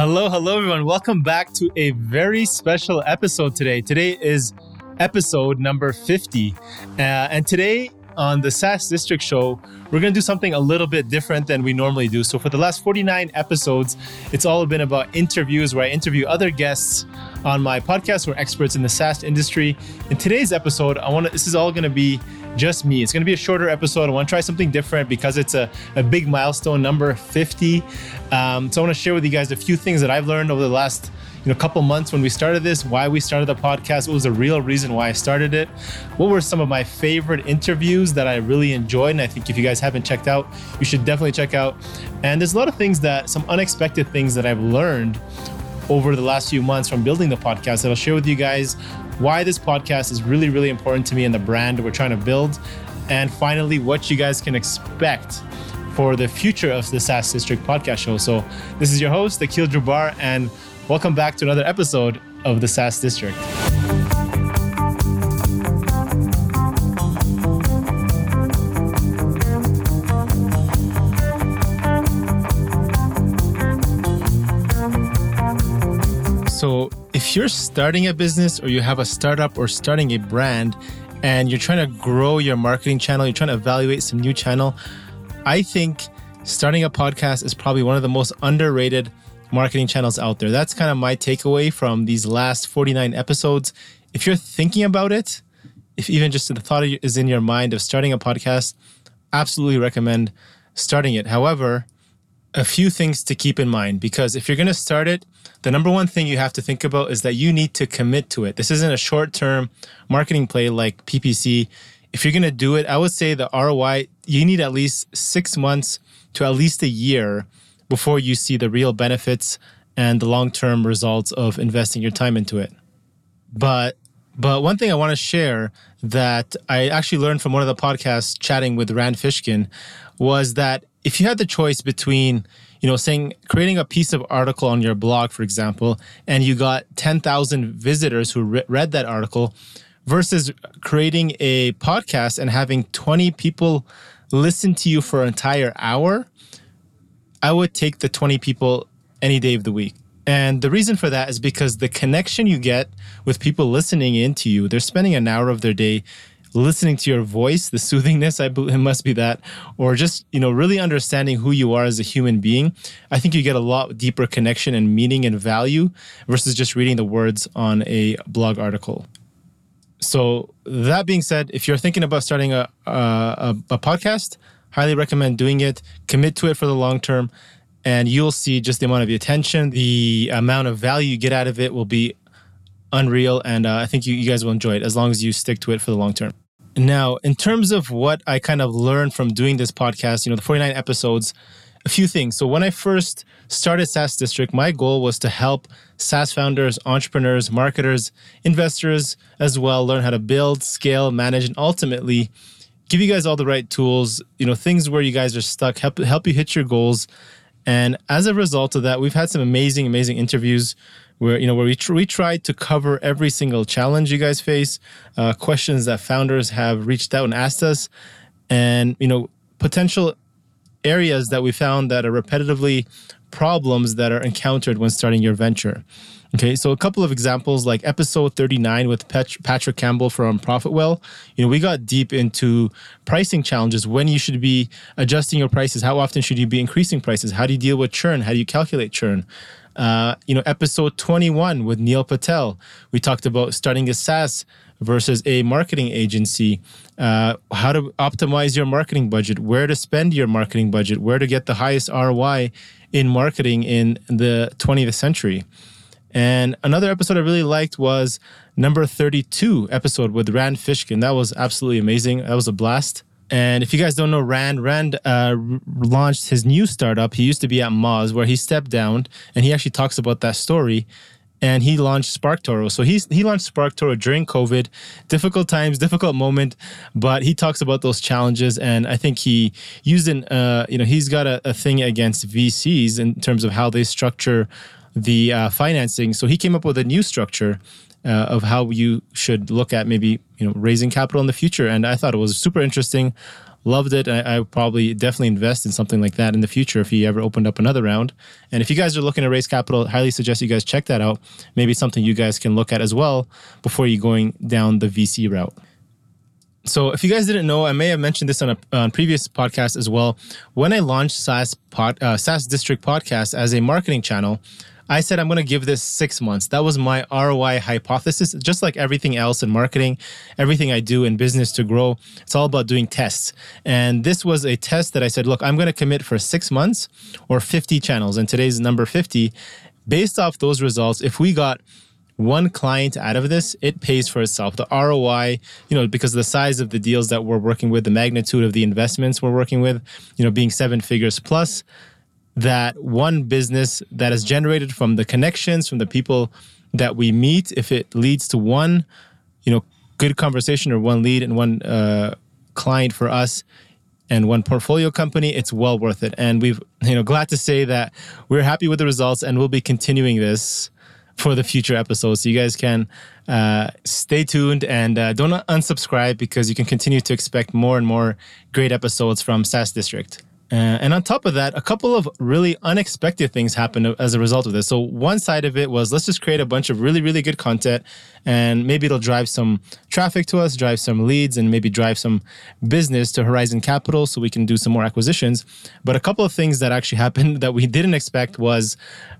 Hello, hello, everyone. Welcome back to a very special episode today. Today is episode number 50. Uh, and today on the SaaS District Show, we're going to do something a little bit different than we normally do. So, for the last 49 episodes, it's all been about interviews where I interview other guests on my podcast who are experts in the SaaS industry. In today's episode, I want to, this is all going to be just me. It's going to be a shorter episode. I want to try something different because it's a, a big milestone, number 50. Um, so I want to share with you guys a few things that I've learned over the last you know couple months when we started this, why we started the podcast. What was the real reason why I started it? What were some of my favorite interviews that I really enjoyed? And I think if you guys haven't checked out, you should definitely check out. And there's a lot of things that some unexpected things that I've learned over the last few months from building the podcast that I'll share with you guys why this podcast is really, really important to me and the brand we're trying to build. And finally, what you guys can expect for the future of the SaaS District podcast show. So, this is your host, Akil Jabbar, and welcome back to another episode of the SaaS District. So, if you're starting a business or you have a startup or starting a brand and you're trying to grow your marketing channel, you're trying to evaluate some new channel, I think starting a podcast is probably one of the most underrated marketing channels out there. That's kind of my takeaway from these last 49 episodes. If you're thinking about it, if even just the thought is in your mind of starting a podcast, absolutely recommend starting it. However, a few things to keep in mind because if you're going to start it, the number one thing you have to think about is that you need to commit to it. This isn't a short term marketing play like PPC. If you're going to do it, I would say the ROI, you need at least six months to at least a year before you see the real benefits and the long term results of investing your time into it. But but one thing I want to share that I actually learned from one of the podcasts chatting with Rand Fishkin was that if you had the choice between you know saying creating a piece of article on your blog for example and you got 10,000 visitors who re- read that article versus creating a podcast and having 20 people listen to you for an entire hour i would take the 20 people any day of the week. And the reason for that is because the connection you get with people listening into you they're spending an hour of their day listening to your voice, the soothingness, I it must be that, or just, you know, really understanding who you are as a human being, I think you get a lot deeper connection and meaning and value versus just reading the words on a blog article. So that being said, if you're thinking about starting a, a, a podcast, highly recommend doing it. Commit to it for the long term, and you'll see just the amount of attention, the amount of value you get out of it will be unreal. And uh, I think you, you guys will enjoy it as long as you stick to it for the long term. Now, in terms of what I kind of learned from doing this podcast, you know, the 49 episodes, a few things. So, when I first started SaaS District, my goal was to help SaaS founders, entrepreneurs, marketers, investors as well learn how to build, scale, manage, and ultimately give you guys all the right tools, you know, things where you guys are stuck, help, help you hit your goals. And as a result of that, we've had some amazing, amazing interviews where you know where we tr- we tried to cover every single challenge you guys face, uh, questions that founders have reached out and asked us, and you know potential areas that we found that are repetitively problems that are encountered when starting your venture. Okay, so a couple of examples like episode 39 with Patrick Campbell from Profitwell. You know, we got deep into pricing challenges, when you should be adjusting your prices, how often should you be increasing prices, how do you deal with churn, how do you calculate churn? Uh, you know, episode 21 with Neil Patel, we talked about starting a SaaS versus a marketing agency, uh, how to optimize your marketing budget, where to spend your marketing budget, where to get the highest ROI in marketing in the 20th century. And another episode I really liked was number 32 episode with Rand Fishkin. That was absolutely amazing. That was a blast. And if you guys don't know Rand, Rand uh, launched his new startup. He used to be at Moz, where he stepped down, and he actually talks about that story. And he launched SparkToro. So he's he launched SparkToro during COVID, difficult times, difficult moment, but he talks about those challenges. And I think he used an uh, you know he's got a, a thing against VCs in terms of how they structure the uh, financing. So he came up with a new structure uh, of how you should look at maybe you know raising capital in the future. And I thought it was super interesting. loved it. I, I probably definitely invest in something like that in the future if he ever opened up another round. And if you guys are looking to raise capital, highly suggest you guys check that out. Maybe something you guys can look at as well before you going down the VC route. So, if you guys didn't know, I may have mentioned this on a on previous podcast as well. When I launched SaaS pod, uh, SaaS District podcast as a marketing channel, I said I'm going to give this six months. That was my ROI hypothesis. Just like everything else in marketing, everything I do in business to grow, it's all about doing tests. And this was a test that I said, look, I'm going to commit for six months or 50 channels. And today's number 50. Based off those results, if we got one client out of this, it pays for itself. The ROI, you know, because of the size of the deals that we're working with, the magnitude of the investments we're working with, you know, being seven figures plus, that one business that is generated from the connections from the people that we meet if it leads to one you know good conversation or one lead and one uh, client for us and one portfolio company it's well worth it and we've you know glad to say that we're happy with the results and we'll be continuing this for the future episodes so you guys can uh, stay tuned and uh, don't unsubscribe because you can continue to expect more and more great episodes from SaaS District. Uh, and on top of that, a couple of really unexpected things happened as a result of this. So, one side of it was let's just create a bunch of really, really good content, and maybe it'll drive some traffic to us, drive some leads, and maybe drive some business to Horizon Capital so we can do some more acquisitions. But a couple of things that actually happened that we didn't expect was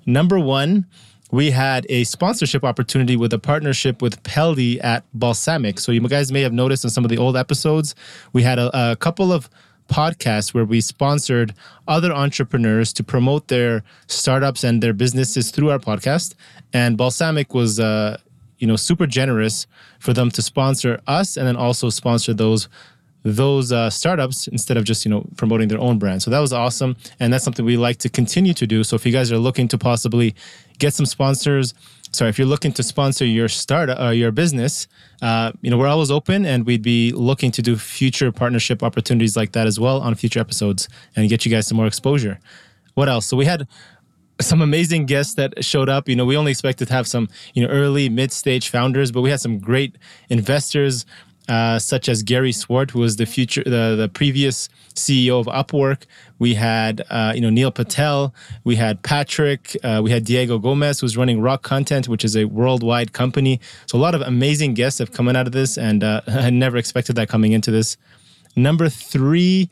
number one, we had a sponsorship opportunity with a partnership with Peldi at Balsamiq. So, you guys may have noticed in some of the old episodes, we had a, a couple of podcast where we sponsored other entrepreneurs to promote their startups and their businesses through our podcast. And Balsamiq was, uh, you know, super generous for them to sponsor us and then also sponsor those those uh, startups instead of just you know promoting their own brand. So that was awesome, and that's something we like to continue to do. So if you guys are looking to possibly get some sponsors, sorry, if you're looking to sponsor your startup, uh, your business, uh, you know, we're always open and we'd be looking to do future partnership opportunities like that as well on future episodes and get you guys some more exposure. What else? So we had some amazing guests that showed up. You know, we only expected to have some, you know, early, mid-stage founders, but we had some great investors uh, such as Gary Swart, who was the future, the, the previous CEO of Upwork. We had, uh, you know, Neil Patel. We had Patrick. Uh, we had Diego Gomez, who's running Rock Content, which is a worldwide company. So a lot of amazing guests have come out of this, and uh, I never expected that coming into this. Number three,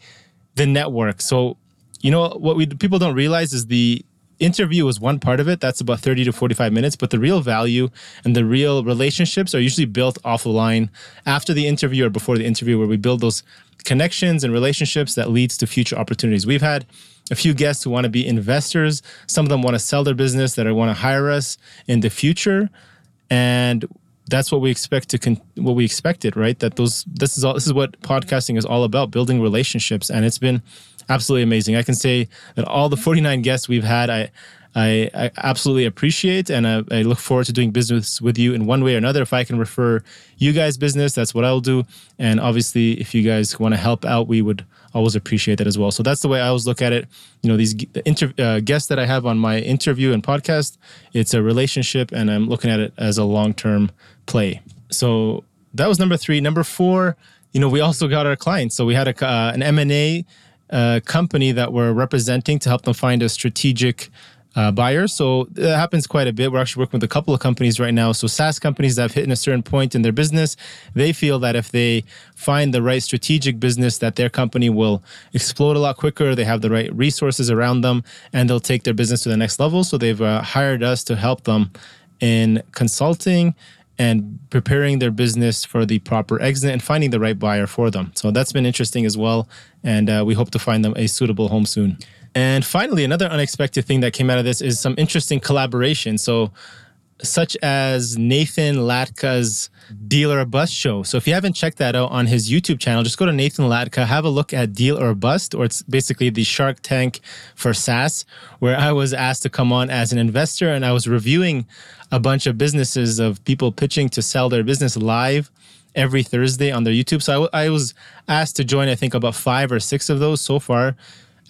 the network. So, you know, what we people don't realize is the interview is one part of it. That's about 30 to 45 minutes. But the real value and the real relationships are usually built off the line after the interview or before the interview, where we build those connections and relationships that leads to future opportunities. We've had a few guests who want to be investors. Some of them want to sell their business that I want to hire us in the future. And that's what we expect to con- what we expected, right? That those this is all this is what podcasting is all about, building relationships. And it's been absolutely amazing. I can say that all the 49 guests we've had, I, I, I absolutely appreciate and I, I, look forward to doing business with you in one way or another. If I can refer you guys business, that's what I'll do. And obviously, if you guys want to help out, we would always appreciate that as well. So that's the way I always look at it. You know, these the inter, uh, guests that I have on my interview and podcast, it's a relationship, and I'm looking at it as a long term play. So that was number three. Number four, you know, we also got our clients. So we had a, uh, an M and A uh, company that we're representing to help them find a strategic uh, buyer. So that happens quite a bit. We're actually working with a couple of companies right now. So SaaS companies that have hit a certain point in their business, they feel that if they find the right strategic business, that their company will explode a lot quicker. They have the right resources around them, and they'll take their business to the next level. So they've uh, hired us to help them in consulting and preparing their business for the proper exit and finding the right buyer for them. So that's been interesting as well. And uh, we hope to find them a suitable home soon. And finally, another unexpected thing that came out of this is some interesting collaboration. So such as Nathan Latka's Deal or Bust show. So if you haven't checked that out on his YouTube channel, just go to Nathan Latka, have a look at Deal or Bust, or it's basically the Shark Tank for SaaS, where I was asked to come on as an investor and I was reviewing a bunch of businesses of people pitching to sell their business live every Thursday on their YouTube. So I, w- I was asked to join, I think, about five or six of those so far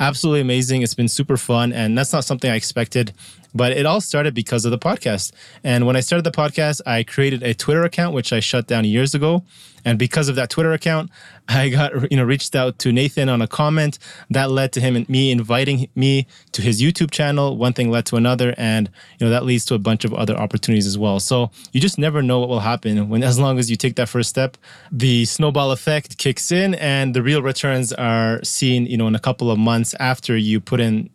absolutely amazing. It's been super fun, and that's not something I expected. But it all started because of the podcast. And when I started the podcast, I created a Twitter account, which I shut down years ago. And because of that Twitter account, I got, you know, reached out to Nathan on a comment that led to him and me inviting me to his YouTube channel. One thing led to another. And, you know, that leads to a bunch of other opportunities as well. So you just never know what will happen when, as long as you take that first step, the snowball effect kicks in and the real returns are seen, you know, in a couple of months after you put in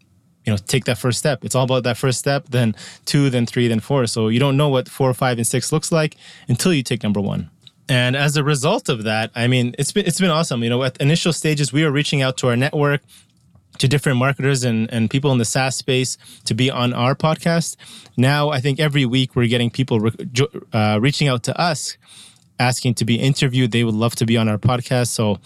you know take that first step it's all about that first step then two then three then four so you don't know what four five and six looks like until you take number one and as a result of that, I mean, it's been it's been awesome. You know, at initial stages, we were reaching out to our network, to different marketers and, and people in the SaaS space to be on our podcast. Now, I think every week we're getting people re- uh, reaching out to us, asking to be interviewed. They would love to be on our podcast. So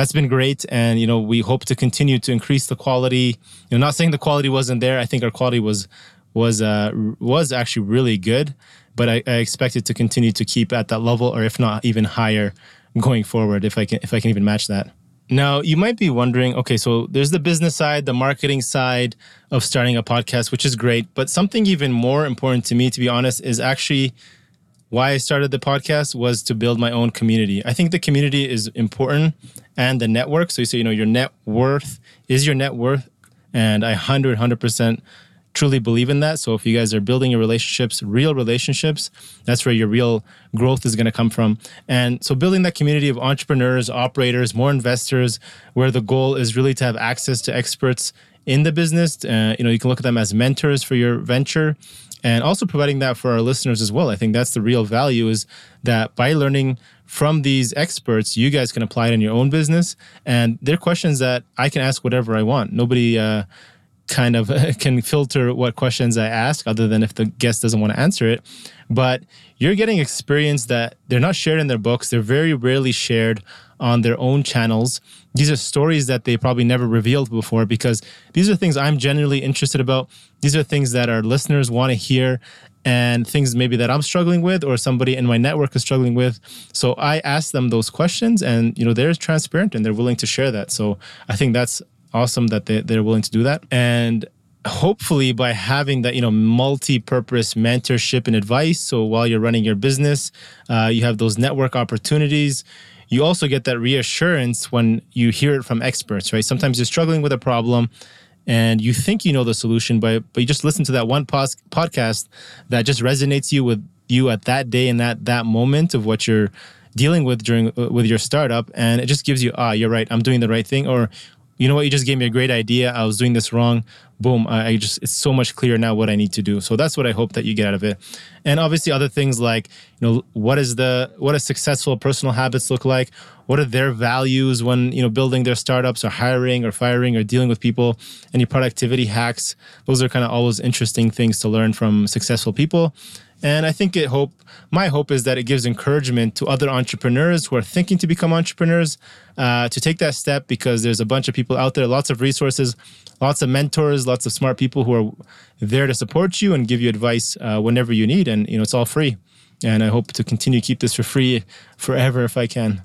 that's been great, and you know, we hope to continue to increase the quality. You know, not saying the quality wasn't there. I think our quality was was uh, was actually really good but I, I expect it to continue to keep at that level, or if not even higher, going forward. If I can, if I can even match that. Now, you might be wondering, okay, so there's the business side, the marketing side of starting a podcast, which is great. But something even more important to me, to be honest, is actually why I started the podcast was to build my own community. I think the community is important and the network. So you say, you know, your net worth is your net worth. And I 100, 100% truly believe in that. So if you guys are building your relationships, real relationships, that's where your real growth is going to come from. And so building that community of entrepreneurs, operators, more investors, where the goal is really to have access to experts in the business. Uh, you know, you can look at them as mentors for your venture and also providing that for our listeners as well. I think that's the real value is that by learning from these experts, you guys can apply it in your own business. And they're questions that I can ask whatever I want. Nobody, uh, kind of can filter what questions I ask, other than if the guest doesn't want to answer it. But you're getting experience that they're not shared in their books. They're very rarely shared on their own channels. These are stories that they probably never revealed before because these are things I'm genuinely interested about. These are things that our listeners want to hear and things maybe that I'm struggling with or somebody in my network is struggling with. So I ask them those questions and you know they're transparent and they're willing to share that. So I think that's awesome that they, they're willing to do that. And hopefully by having that you know multi-purpose mentorship and advice so while you're running your business uh, you have those network opportunities you also get that reassurance when you hear it from experts right sometimes you're struggling with a problem and you think you know the solution but but you just listen to that one pos- podcast that just resonates you with you at that day and that that moment of what you're dealing with during uh, with your startup and it just gives you ah you're right i'm doing the right thing or you know what, you just gave me a great idea. I was doing this wrong. Boom. I, just, it's so much clearer now what I need to do. So that's what I hope that you get out of it. And obviously other things like, you know, what is the, what does successful personal habits look like? What are their values when, you know, building their startups or hiring or firing or dealing with people? Any productivity hacks? Those are kind of always interesting things to learn from successful people. And I think it hope my hope is that it gives encouragement to other entrepreneurs who are thinking to become entrepreneurs uh, to take that step because there's a bunch of people out there, lots of resources, lots of mentors, lots of smart people who are there to support you and give you advice uh, whenever you need, and you know it's all free. And I hope to continue to keep this for free forever if I can.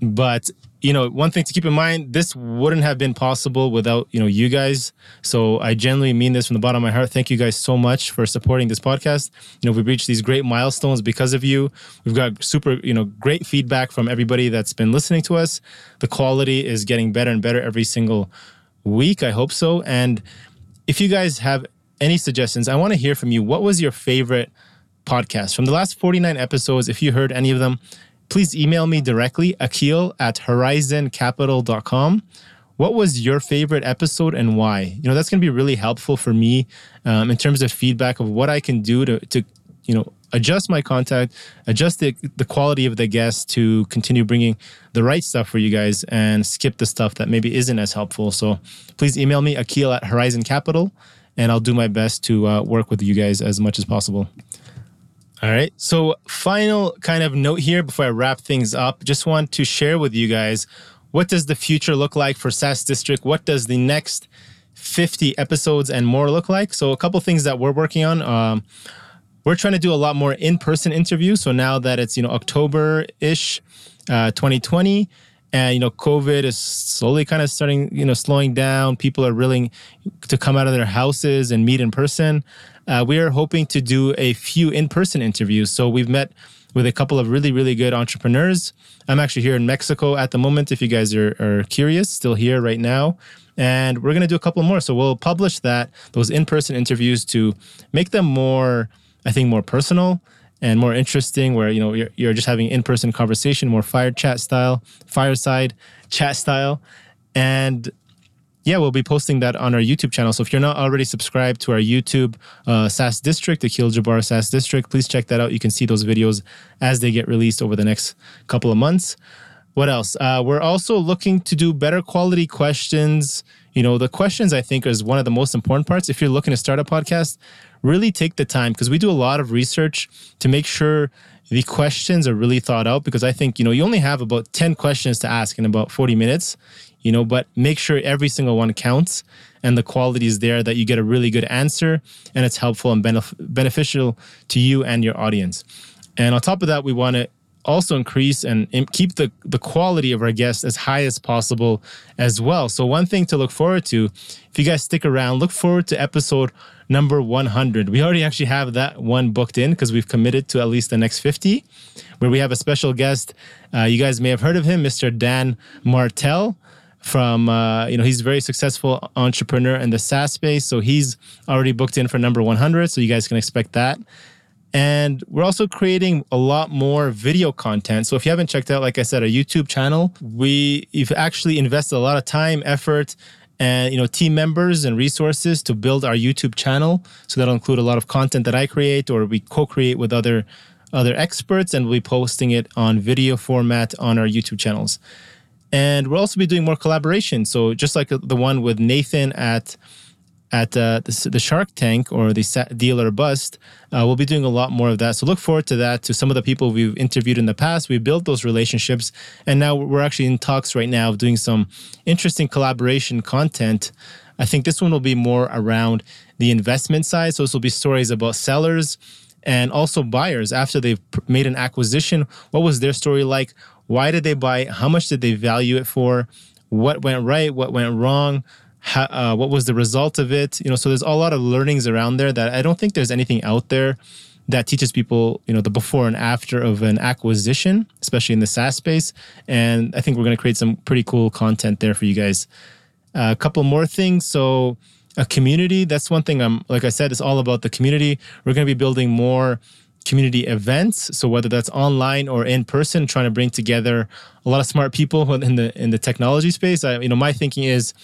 But you know, one thing to keep in mind, this wouldn't have been possible without, you know, you guys. So I genuinely mean this from the bottom of my heart. Thank you guys so much for supporting this podcast. You know, we've reached these great milestones because of you. We've got super, you know, great feedback from everybody that's been listening to us. The quality is getting better and better every single week. I hope so. And if you guys have any suggestions, I want to hear from you. What was your favorite podcast from the last 49 episodes? If you heard any of them, please email me directly, akil at horizoncapital.com. What was your favorite episode and why? You know, that's going to be really helpful for me um, in terms of feedback of what I can do to, to you know, adjust my contact, adjust the, the quality of the guests to continue bringing the right stuff for you guys and skip the stuff that maybe isn't as helpful. So please email me, akil at Horizon Capital, and I'll do my best to uh, work with you guys as much as possible. All right. So, final kind of note here before I wrap things up. Just want to share with you guys what does the future look like for SaaS District? What does the next 50 episodes and more look like? So, a couple things that we're working on. Um, we're trying to do a lot more in-person interviews. So now that it's you know October ish, uh, 2020, and you know covid is slowly kind of starting you know slowing down. People are willing to come out of their houses and meet in person. Uh, we are hoping to do a few in-person interviews. So we've met with a couple of really really good entrepreneurs. I'm actually here in mexico at the moment if you guys are, are curious still here right now. And we're going to do a couple more. So we'll publish that those in-person interviews to make them more i think more personal and more interesting where you know you're, you're just having in-person conversation more fire chat style fireside chat style. And yeah we'll be posting that on our youtube channel. So if you're not already subscribed to our youtube uh, SaaS district the Akil Jabbar SaaS district please check that out. You can see those videos as they get released over the next couple of months. What else? Uh, we're also looking to do better quality questions. You know the questions i think is one of the most important parts. If you're looking to start a podcast really take the time because we do a lot of research to make sure the questions are really thought out because I think, you know, you only have about 10 questions to ask in about 40 minutes, you know, but make sure every single one counts and the quality is there that you get a really good answer and it's helpful and benef- beneficial to you and your audience. And on top of that, we want to also increase and keep the, the quality of our guests as high as possible as well. So, one thing to look forward to, if you guys stick around, look forward to episode number 100. We already actually have that one booked in because we've committed to at least the next 50, where we have a special guest. Uh, you guys may have heard of him, Mr. Dan Martell. From uh, you know, he's a very successful entrepreneur in the SaaS space, so he's already booked in for number 100. So you guys can expect that. And we're also creating a lot more video content. So if you haven't checked out, like I said, our YouTube channel, we've actually invested a lot of time, effort, and you know team members and resources to build our YouTube channel. So that'll include a lot of content that I create or we co-create with other other experts, and we'll be posting it on video format on our YouTube channels. And we'll also be doing more collaboration. So just like the one with Nathan at at uh, the, the, Shark Tank or the Deal or Bust. Uh, we'll be doing a lot more of that. So look forward to that. To some of the people we've interviewed in the past, we built those relationships, and now we're actually in talks right now of doing some interesting collaboration content. I think this one will be more around the investment side. So this will be stories about sellers and also buyers after they've made an acquisition. What was their story like? Why did they buy? How much did they value it for? What went right? What went wrong? Uh, what was the result of it? You know so there's a lot of learnings around there that i don't think there's anything out there that teaches people you know the before and after of an acquisition especially in the saas space. And i think we're going to create some pretty cool content there for you guys. Uh, a couple more things. So a community that's one thing i'm like i said it's all about the community. We're going to be building more community events. So whether that's online or in person trying to bring together a lot of smart people in the in the technology space. I, you know my thinking is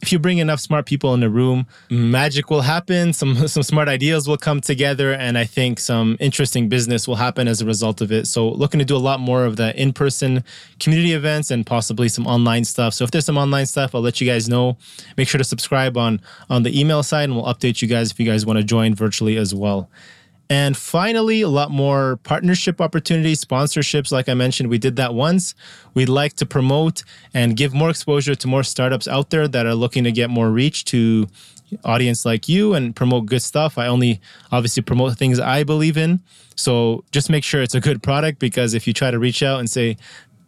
if you bring enough smart people in the room, mm-hmm. magic will happen. Some some smart ideas will come together, and I think some interesting business will happen as a result of it. So, looking to do a lot more of the in-person community events and possibly some online stuff. So, if there's some online stuff, I'll let you guys know. Make sure to subscribe on on the email side, and we'll update you guys if you guys want to join virtually as well. And finally, a lot more partnership opportunities, sponsorships. Like I mentioned, we did that once. We'd like to promote and give more exposure to more startups out there that are looking to get more reach to audience like you and promote good stuff. I only obviously promote things I believe in. So just make sure it's a good product because if you try to reach out and say,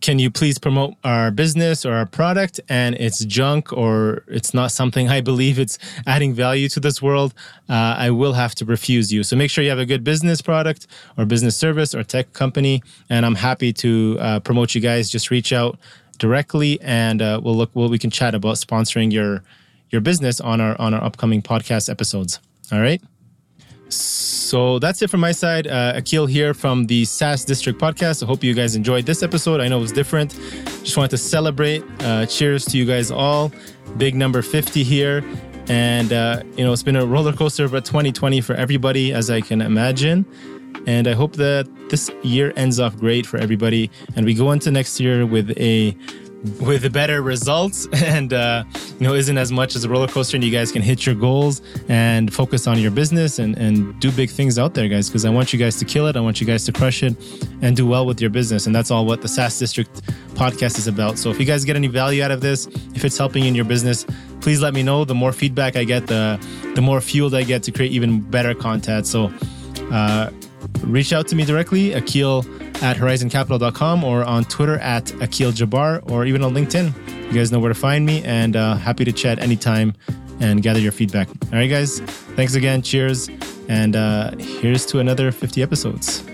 can you please promote our business or our product? And it's junk or it's not something i believe it's adding value to this world. Uh, i will have to refuse you. So make sure you have a good business product or business service or tech company. And i'm happy to uh, promote you guys. Just reach out directly and uh, we'll look well we can chat about sponsoring your your business on our on our upcoming podcast episodes. All right so that's it from my side. Uh, Akil here from the SaaS District podcast. I hope you guys enjoyed this episode. I know it was different. Just wanted to celebrate. Uh, cheers to you guys all. Big number 50 here. And, uh, you know, it's been a roller coaster of 2020 for everybody, as I can imagine. And I hope that this year ends off great for everybody. And we go into next year with a with better results. And uh, you know isn't as much as a roller coaster and you guys can hit your goals and focus on your business and, and do big things out there guys. Because i want you guys to kill it. I want you guys to crush it and do well with your business. And that's all what the saas district podcast is about. So if you guys get any value out of this if it's helping in your business please let me know. The more feedback i get the the more fueled i get to create even better content. So uh, reach out to me directly akil at horizoncapital.com or on Twitter at Akil Jabbar or even on LinkedIn. You guys know where to find me and uh, happy to chat anytime and gather your feedback. All right, guys. Thanks again. Cheers. And uh, here's to another 50 episodes.